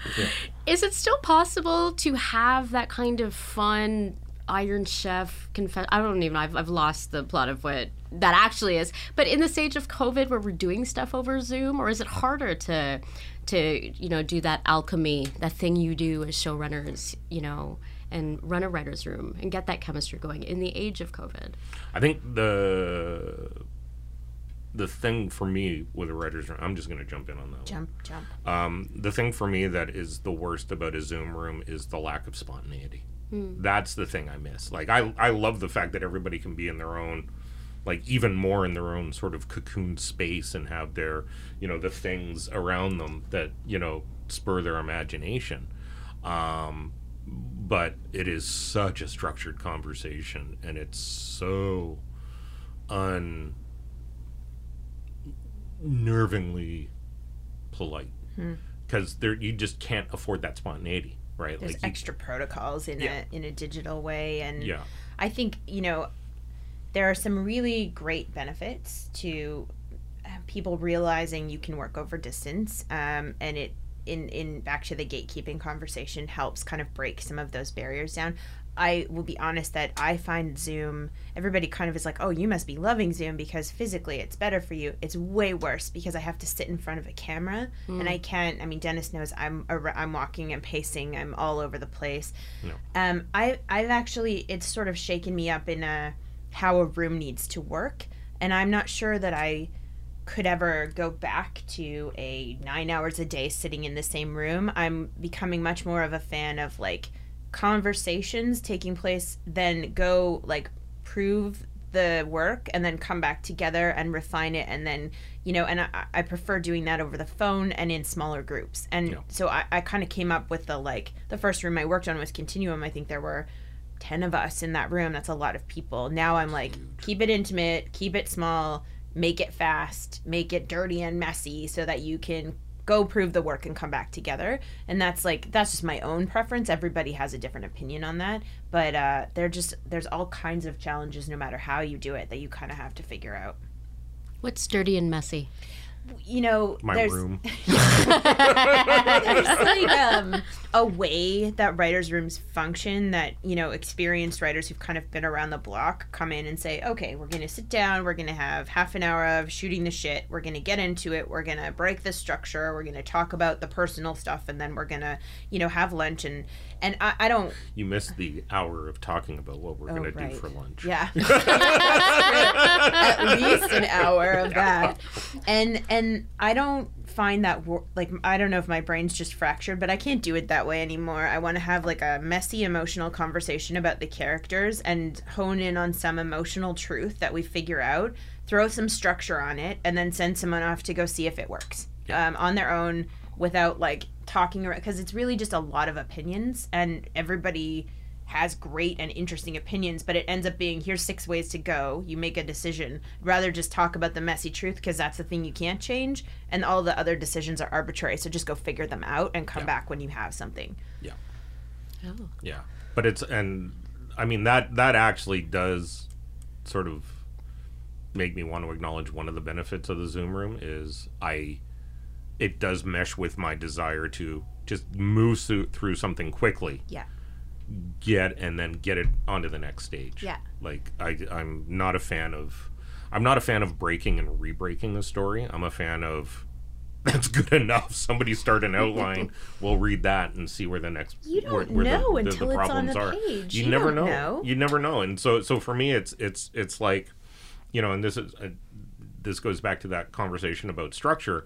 Is it still possible to have that kind of fun Iron Chef confess? I don't even. I've I've lost the plot of what that actually is. But in this age of COVID, where we're doing stuff over Zoom, or is it harder to to you know do that alchemy, that thing you do as showrunners, you know, and run a writer's room and get that chemistry going in the age of COVID?
I think the the thing for me with a writer's room, I'm just going to jump in on that. one.
Jump, jump.
Um, the thing for me that is the worst about a Zoom room is the lack of spontaneity. That's the thing I miss. Like I, I love the fact that everybody can be in their own, like even more in their own sort of cocoon space and have their, you know, the things around them that you know spur their imagination. Um, but it is such a structured conversation, and it's so unnervingly polite because there you just can't afford that spontaneity, right?
There's
you-
extra protocols in
Yeah.
a in a digital way, and
yeah,
I think you know there are some really great benefits to uh, people realizing you can work over distance, um, and it in in back to the gatekeeping conversation helps kind of break some of those barriers down. I will be honest that I find Zoom. Everybody kind of is like, "Oh, you must be loving Zoom because physically it's better for you." It's way worse because I have to sit in front of a camera and I can't. I mean, Dennis knows I'm I'm walking and pacing. I'm all over the place. Um, I I've actually it's sort of shaken me up in a how a room needs to work, and I'm not sure that I could ever go back to a nine hours a day sitting in the same room. I'm becoming much more of a fan of like conversations taking place, then go like prove the work and then come back together and refine it and then you know and i, I prefer doing that over the phone and in smaller groups and
Yeah.
so i, I kind of came up with the like the first room i worked on was continuum i think there were 10 of us in that room that's a lot of people now i'm like keep it intimate keep it small make it fast make it dirty and messy so that you can go prove the work and come back together. And that's like that's just my own preference. Everybody has a different opinion on that. But uh they're just there's all kinds of challenges no matter how you do it that you kind of have to figure out.
What's dirty and messy?
You know
my
there's
room.
there's like um, a way that writers' rooms function that you know experienced writers who've kind of been around the block come in and say, okay, we're gonna sit down, we're gonna have half an hour of shooting the shit, we're gonna get into it, we're gonna break the structure, we're gonna talk about the personal stuff, and then we're gonna you know have lunch and and I, I don't
You missed the hour of talking about what we're gonna
Oh,
do for lunch.
Yeah. At least an hour of that. And and I don't find that like I don't know if my brain's just fractured, but I can't do it that way anymore. I want to have like a messy emotional conversation about the characters and hone in on some emotional truth that we figure out, throw some structure on it, and then send someone off to go see if it works um, on their own without like talking around because it's really just a lot of opinions and everybody has great and interesting opinions, but it ends up being here's six ways to go. You make a decision. rather just talk about the messy truth because that's the thing you can't change, and all the other decisions are arbitrary. So just go figure them out and come back when you have something.
Yeah.
Oh.
Yeah. But it's and I mean that that actually does sort of make me want to acknowledge one of the benefits of the Zoom room is I it does mesh with my desire to just move through, something quickly,
Yeah.
get and then get it onto the next stage.
Yeah.
Like I I'm not a fan of I'm not a fan of breaking and re-breaking the story. I'm a fan of that's good enough. Somebody start an outline. we'll read that and see where the next
You don't
where, where
know
the,
until
the
it's on the
are.
page.
You,
You
never know.
know.
You never know. And so so for me, it's it's it's like, you know, and this is uh, this goes back to that conversation about structure.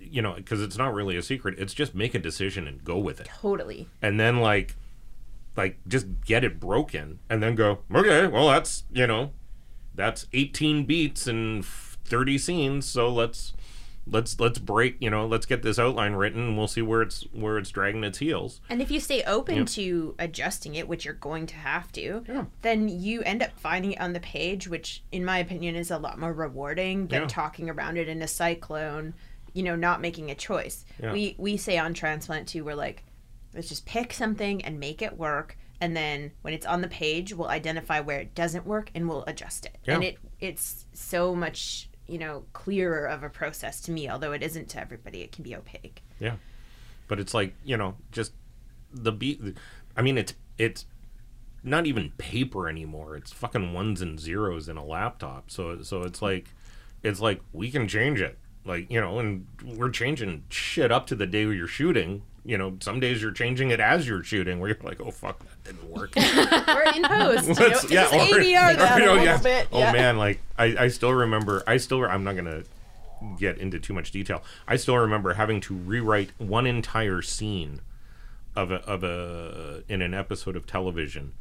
You know, because it's not really a secret. It's just make a decision and go with it
Totally.
and then like like just get it broken and then go okay well that's you know that's 18 beats and 30 scenes so let's let's let's break you know let's get this outline written and we'll see where it's where it's dragging its heels
And if you stay open to adjusting it, which you're going to have to, then you end up finding it on the page, which, in my opinion, is a lot more rewarding than
Yeah.
talking around it in a cyclone. You know, not making a choice.
Yeah.
We we say on transplant too, we're like, let's just pick something and make it work, and then when it's on the page, we'll identify where it doesn't work and we'll adjust it. And it it's so much you know clearer of a process to me, although it isn't to everybody. It can be opaque.
yeah but it's like you know just the beat i mean it's it's not even paper anymore it's fucking ones and zeros in a laptop so so it's like it's like we can change it like you know and we're changing shit up to the day you're shooting you know some days you're changing it as you're shooting where you're like oh fuck that didn't work
or in post. you know,
Let's-
ADR
or-
that
you know,
a little
yeah.
bit.
Oh
yeah.
man, like I, I still remember. I still. I'm not gonna get into too much detail. I still remember having to rewrite one entire scene of a of a in an episode of television,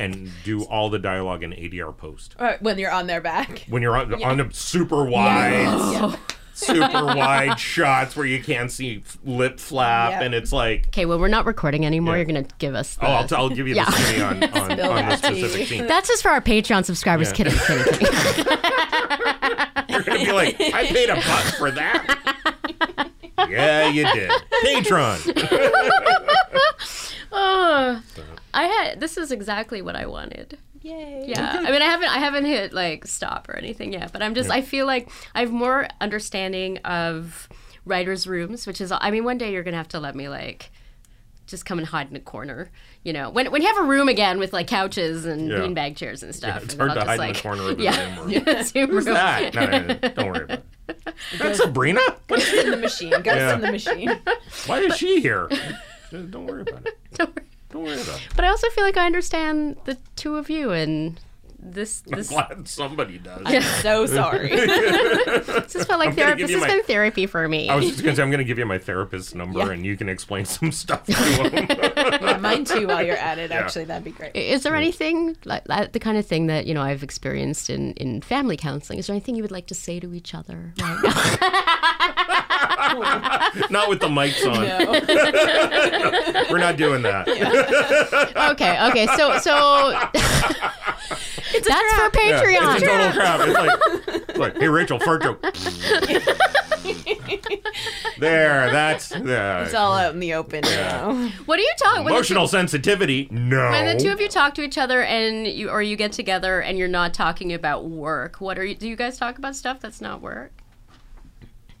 and do all the dialogue in ADR post.
Or when you're on their back.
When you're on on a super wide. Super wide shots where you can't see lip flap,
Yep.
and it's like,
Okay, well, we're not recording anymore.
Yeah.
You're going to give us the.
oh, I'll, t- I'll give you
Yeah.
the skinny on, on, on the specific scene.
That's just for our Patreon subscribers.
Yeah.
Kidding, kidding, kidding.
You're gonna be like, I paid a buck for that. yeah, you did. Patron.
Oh, I had. This is exactly what I wanted.
Yay.
Yeah, I mean, I haven't, I haven't hit like stop or anything yet, but I'm just, I feel like I have more understanding of writers' rooms, which is, I mean, one day you're gonna have to let me like just come and hide in a corner, you know, when when you have a room again with like couches and
Yeah.
beanbag chairs and stuff.
it's
and
hard
I'll
to
just,
hide in
like,
the corner of the
yeah,
room.
yeah, Zoom
Who's
room.
that? No, no, no, don't worry about it. That's Sabrina?
Ghost in the machine. Ghost
Yeah.
in the machine.
Why is she here? Don't worry about it.
Don't worry.
Don't worry about it.
But I also feel like I understand the two of you and this
I'm glad somebody does.
I'm so sorry.
this has felt like
I'm gonna
therapy.
give
This
you
has
my-
been therapy for me.
I was just gonna say I'm gonna give you my therapist's number and you can explain some stuff to him.
yeah, mine too. While you're at it,
Yeah.
actually, that'd be great.
Is there anything like that, the kind of thing that you know I've experienced in, in family counseling? Is there anything you would like to say to each other? Right now?
not with the mics on.
No.
We're not doing that.
okay, okay. So so that's for
Yeah,
Patreon.
it's a total crap. It's like, it's like, hey Rachel, fart joke. there, that's yeah.
It's all out in the open now.
What are you talking? when the
Emotional sensitivity? No.
When the two of you talk to each other and you or you get together and you're not talking about work, what are you do you guys talk about stuff that's not work?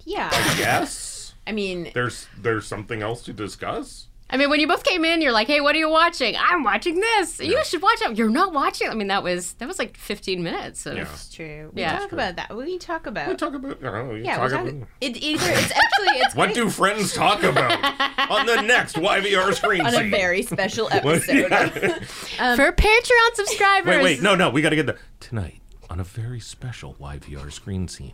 Yeah.
yes.
I mean,
There's there's something else to discuss.
I mean, when you both came in, you're like, "Hey, what are you watching?" I'm watching this. You should watch it. You're not watching. I mean, that was that was like 15 minutes. Of,
Yeah.
it's true. We
Yeah.
talk about that. We talk about.
We talk about. I don't know, you
yeah,
talk
we talk.
about
It either it's actually it's
what do friends talk about on the next YVR screen
on a
scene?
very special
What-
episode.
yeah.
Um, For Patreon subscribers.
Wait, wait, no, no, we got to get the tonight on a very special YVR screen scene.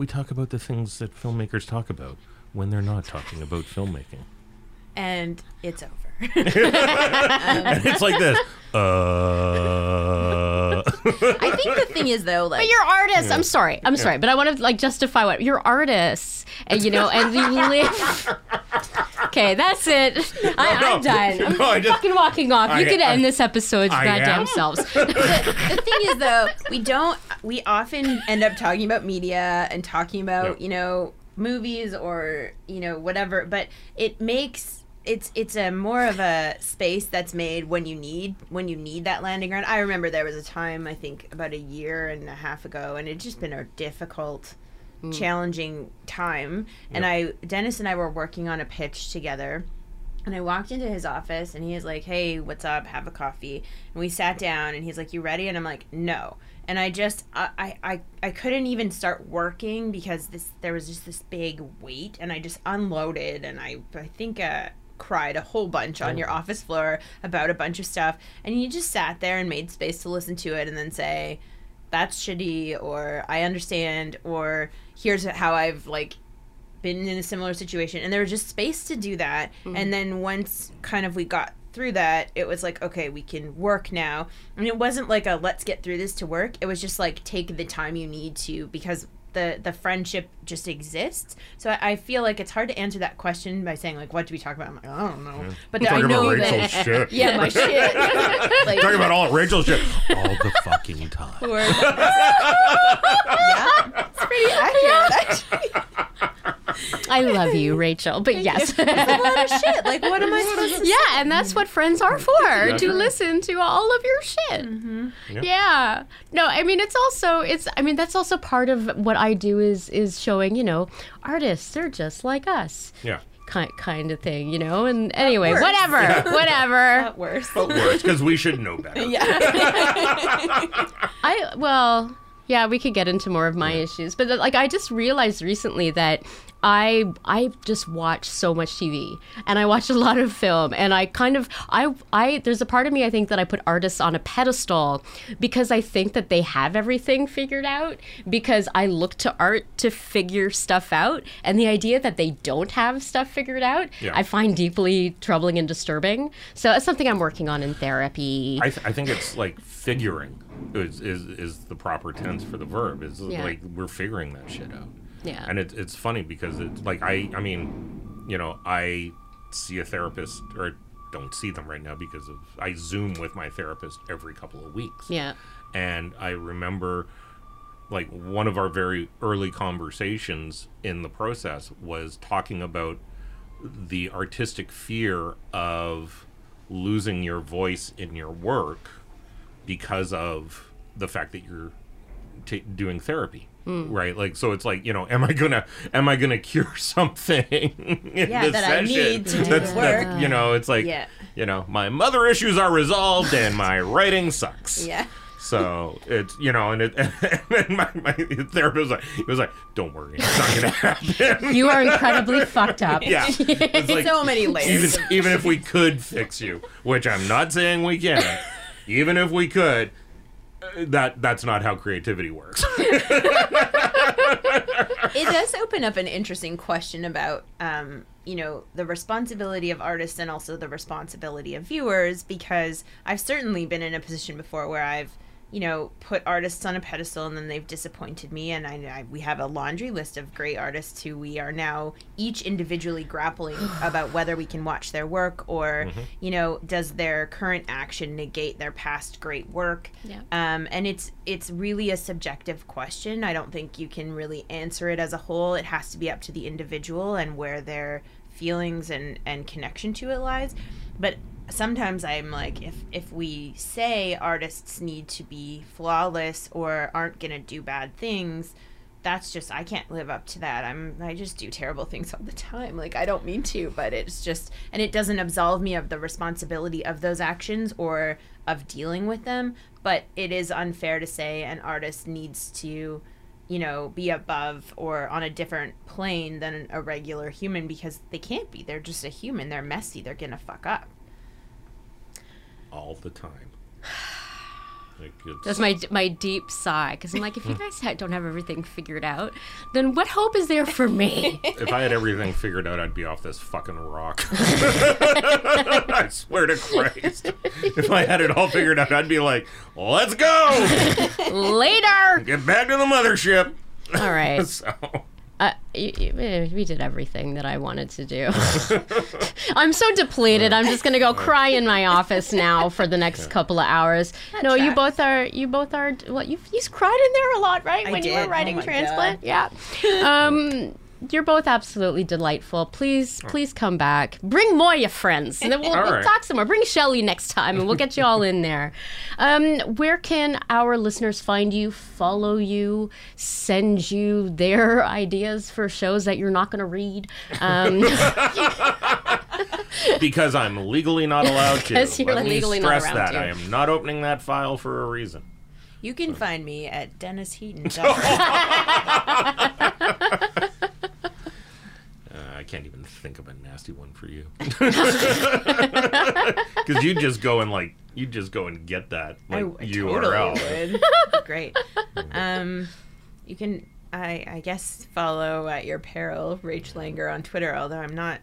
We talk about the things that filmmakers talk about when they're not talking about filmmaking.
And it's over.
And it's like this. Uh,
I think the thing is though, like
But you're artists. I'm sorry. I'm sorry, but I want to like justify what you're artists, and you know, and you live. Okay, that's it. I,
no.
I'm done. I'm
No, I just-
fucking walking off. You can
I-
end this episode's
I
goddamn
am?
selves.
the thing is though we don't we often end up talking about media and talking about
Yep.
you know movies or you know whatever but it makes it's it's a more of a space that's made when you need when you need that landing ground i remember there was a time i think about a year and a half ago and it's just been a difficult challenging time and i dennis and i were working on a pitch together and I walked into his office and he was like, Hey, what's up? Have a coffee. And we sat down and he's like, You ready? And I'm like, No. And I just I, I, I, I couldn't even start working because this there was just this big weight and I just unloaded and I I think uh cried a whole bunch on your oh. office floor about a bunch of stuff and you just sat there and made space to listen to it and then say that's shitty or I understand or here's how I've like been in a similar situation and there was just space to do that. Mm-hmm. And then once kind of we got through that it was like okay we can work now and it wasn't like a let's get through this to work it was just like take the time you need to because the the friendship just exists. So I, I feel like it's hard to answer that question by saying like what do we talk about? I'm like i don't know. But I
talking
know
about
that
shit.
yeah my shit. Like
Talking about all Rachel's shit. All the fucking time.
yeah. It's pretty accurate actually.
I love you, Rachel. But yes.
It's a lot of shit like what am i supposed to
Yeah, and that's what friends are for
That's
to listen to all of your shit. Mm-hmm.
Yeah.
Yeah. No, I mean it's also it's I mean that's also part of what I do is is showing, you know, artists they're just like us.
Yeah.
Kind kind of thing, you know. And anyway,
worse.
whatever. Whatever.
Not worse
But worse, because we should know better.
yeah
I well, yeah, we could get into more of my issues, but like I just realized recently that I I just watch so much TV and I watch a lot of film and I kind of I I there's a part of me I think that I put artists on a pedestal because I think that they have everything figured out because I look to art to figure stuff out and the idea that they don't have stuff figured out
Yeah.
I find deeply troubling and disturbing. So it's something I'm working on in therapy.
I, th- I think it's like figuring is, is is the proper tense for the verb. Is
Yeah.
like we're figuring that shit out.
Yeah.
And it's it's funny because it's like I I mean, you know, I see a therapist or don't see them right now because of I zoom with my therapist every couple of weeks.
yeah.
And I remember like one of our very early conversations in the process was talking about the artistic fear of losing your voice in your work because of the fact that you're t- doing therapy right like so it's like you know am i gonna am i gonna cure something in
Yeah,
this
that I
session
need to do
that's,
the
that's-
work.
you know it's like
Yeah.
you know my mother issues are resolved and my writing sucks
yeah
so it's you know, and it and my, my therapist was like, he was like, "Don't worry, it's not gonna happen."
You are incredibly fucked up.
yeah, it's like
so many layers
even even if we could fix you, which I'm not saying we can, even if we could, that that's not how creativity works.
it does open up an interesting question about um, you know the responsibility of artists and also the responsibility of viewers because i've certainly been in a position before where i've you know put artists on a pedestal and then they've disappointed me and I, I we have a laundry list of great artists who we are now each individually grappling about whether we can watch their work or you know does their current action negate their past great work
Yeah.
um, and it's it's really a subjective question. I don't think you can really answer it as a whole. It has to be up to the individual and where their feelings and and connection to it lies. But sometimes I'm like, if if we say artists need to be flawless or aren't gonna do bad things, that's just I can't live up to that. I'm I just do terrible things all the time. Like I don't mean to, but it's just and it doesn't absolve me of the responsibility of those actions or of dealing with them, but it is unfair to say an artist needs to you know, be above or on a different plane than a regular human because they can't be. They're just a human. They're messy. They're going to fuck up.
All the time. Like,
That's my my deep sigh because I'm like, if you guys don't have everything figured out, then what hope is there for me?
if I had everything figured out, I'd be off this fucking rock. I swear to Christ. If I had it all figured out, I'd be like, let's go!
Later.
Get back to the mothership.
All right.
So,
Uh, y- y- eh, we did everything that I wanted to do. I'm so depleted. I'm just gonna go cry in my office now for the next couple of hours. no, you both are. You both are. What you you cried in there a lot, right?
I
when you were
Oh
writing
my
transplant. Yeah. Um. You're both absolutely delightful. Please, please come back. Bring more your friends, and then we'll, we'll
right.
talk some more. Bring Shelly next time, and we'll get you all in there. Um, where can our listeners find you, follow you, send you their ideas for shows that you're not going to read? Um,
because I'm legally not allowed to.
Because you're
Let me
legally not
stress
allowed
that.
to.
I am not opening that file for a reason.
You can find me at Dennis Heaton.
I can't even think of a nasty one for you. Because you just go and like you just go and get that like
I
URL.
totally. Great. Um, you can, I, I guess, follow at your peril Rach Langer on Twitter, although I'm not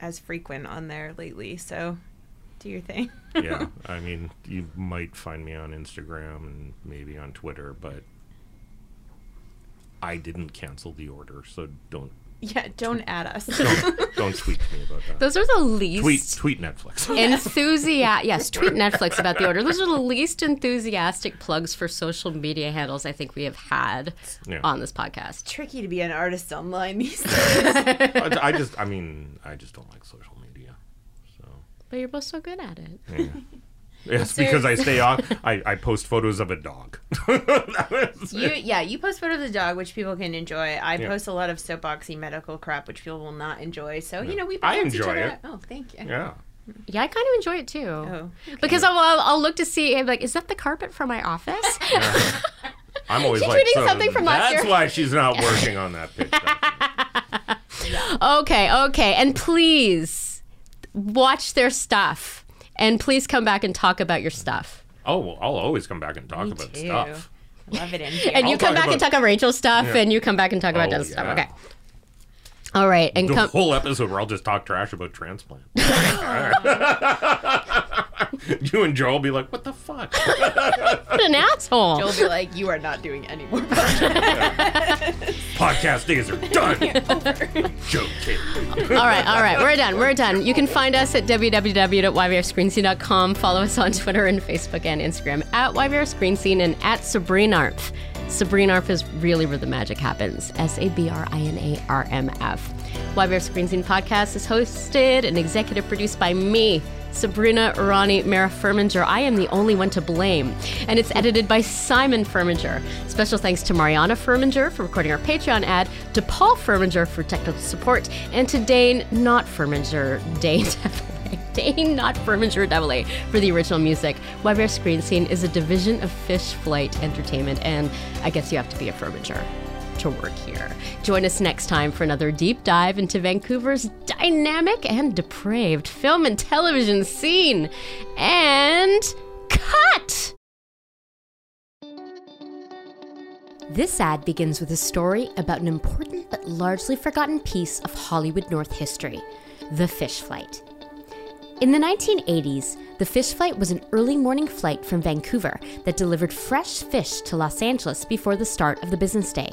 as frequent on there lately. So do your thing.
yeah, I mean, you might find me on Instagram and maybe on Twitter, but I didn't cancel the order, so don't
yeah, don't add us.
don't, don't tweet to me about that.
those are the least
Tweet tweet Netflix.
enthusiastic. Yes, tweet Netflix about the order. Those are the least enthusiastic plugs for social media handles I think we have had
Yeah.
on this podcast.
Tricky to be an artist online these days.
I, I just, I mean, I just don't like social media. So
But you're both so good at it.
yeah. It's because I stay on. I, I post photos of a dog.
You, yeah, you post photos of the dog, which people can enjoy. I
Yeah.
post a lot of soapboxy medical crap, which people will not enjoy. So you know, we
I
balance each
enjoy
other
it.
out. Oh, thank you.
yeah.
Yeah, I kind of enjoy it too.
Oh,
Because I'll, I'll, I'll look to see, I'm like, is that the carpet from my office?
I'm always
She's
like,
reading
so
something from last
that's
year."
why she's not working on that picture.
okay, okay. And please watch their stuff. And please come back and talk about your stuff.
Oh, well, I'll always come back and talk
Me
about
too.
stuff.
Love it in here.
And you
I'll
come
talk
back and talk about Rachel's stuff,
Yeah.
and you come back and talk about
Oh,
Dennis' stuff. Okay. All right. And
The
come.
whole episode where I'll just talk trash about transplant. you and Joe will be like, "What the fuck?"
What an asshole.
You'll be like, you are not doing any more.
Podcast days are done. Joe kidding.
all right, all right, we're done. We're done. You can find us at www.yvrscreenscene.com. Follow us on Twitter and Facebook and Instagram at YVRScreenScene and at Sabrinarf. Sabrinarf is really where the magic happens. S A B R I N A R M F. YVR Screen Scene podcast is hosted and executive produced by me. Sabrina Rani Mara Furminger. I am the only one to blame. And it's edited by Simon Furminger. Special thanks to Mariana Furminger for recording our Patreon ad, to Paul Furminger for technical support, and to Dane Not Furminger, Dane Dane Not Furminger Devilay for the original music. YVR Screen Scene is a division of Fish Flight Entertainment, and I guess you have to be a Furminger to work here. Join us next time for another deep dive into Vancouver's dynamic and depraved film and television scene. And cut! This ad begins with a story about an important but largely forgotten piece of Hollywood North history the fish flight. In the 1980s, the fish flight was an early morning flight from Vancouver that delivered fresh fish to Los Angeles before the start of the business day.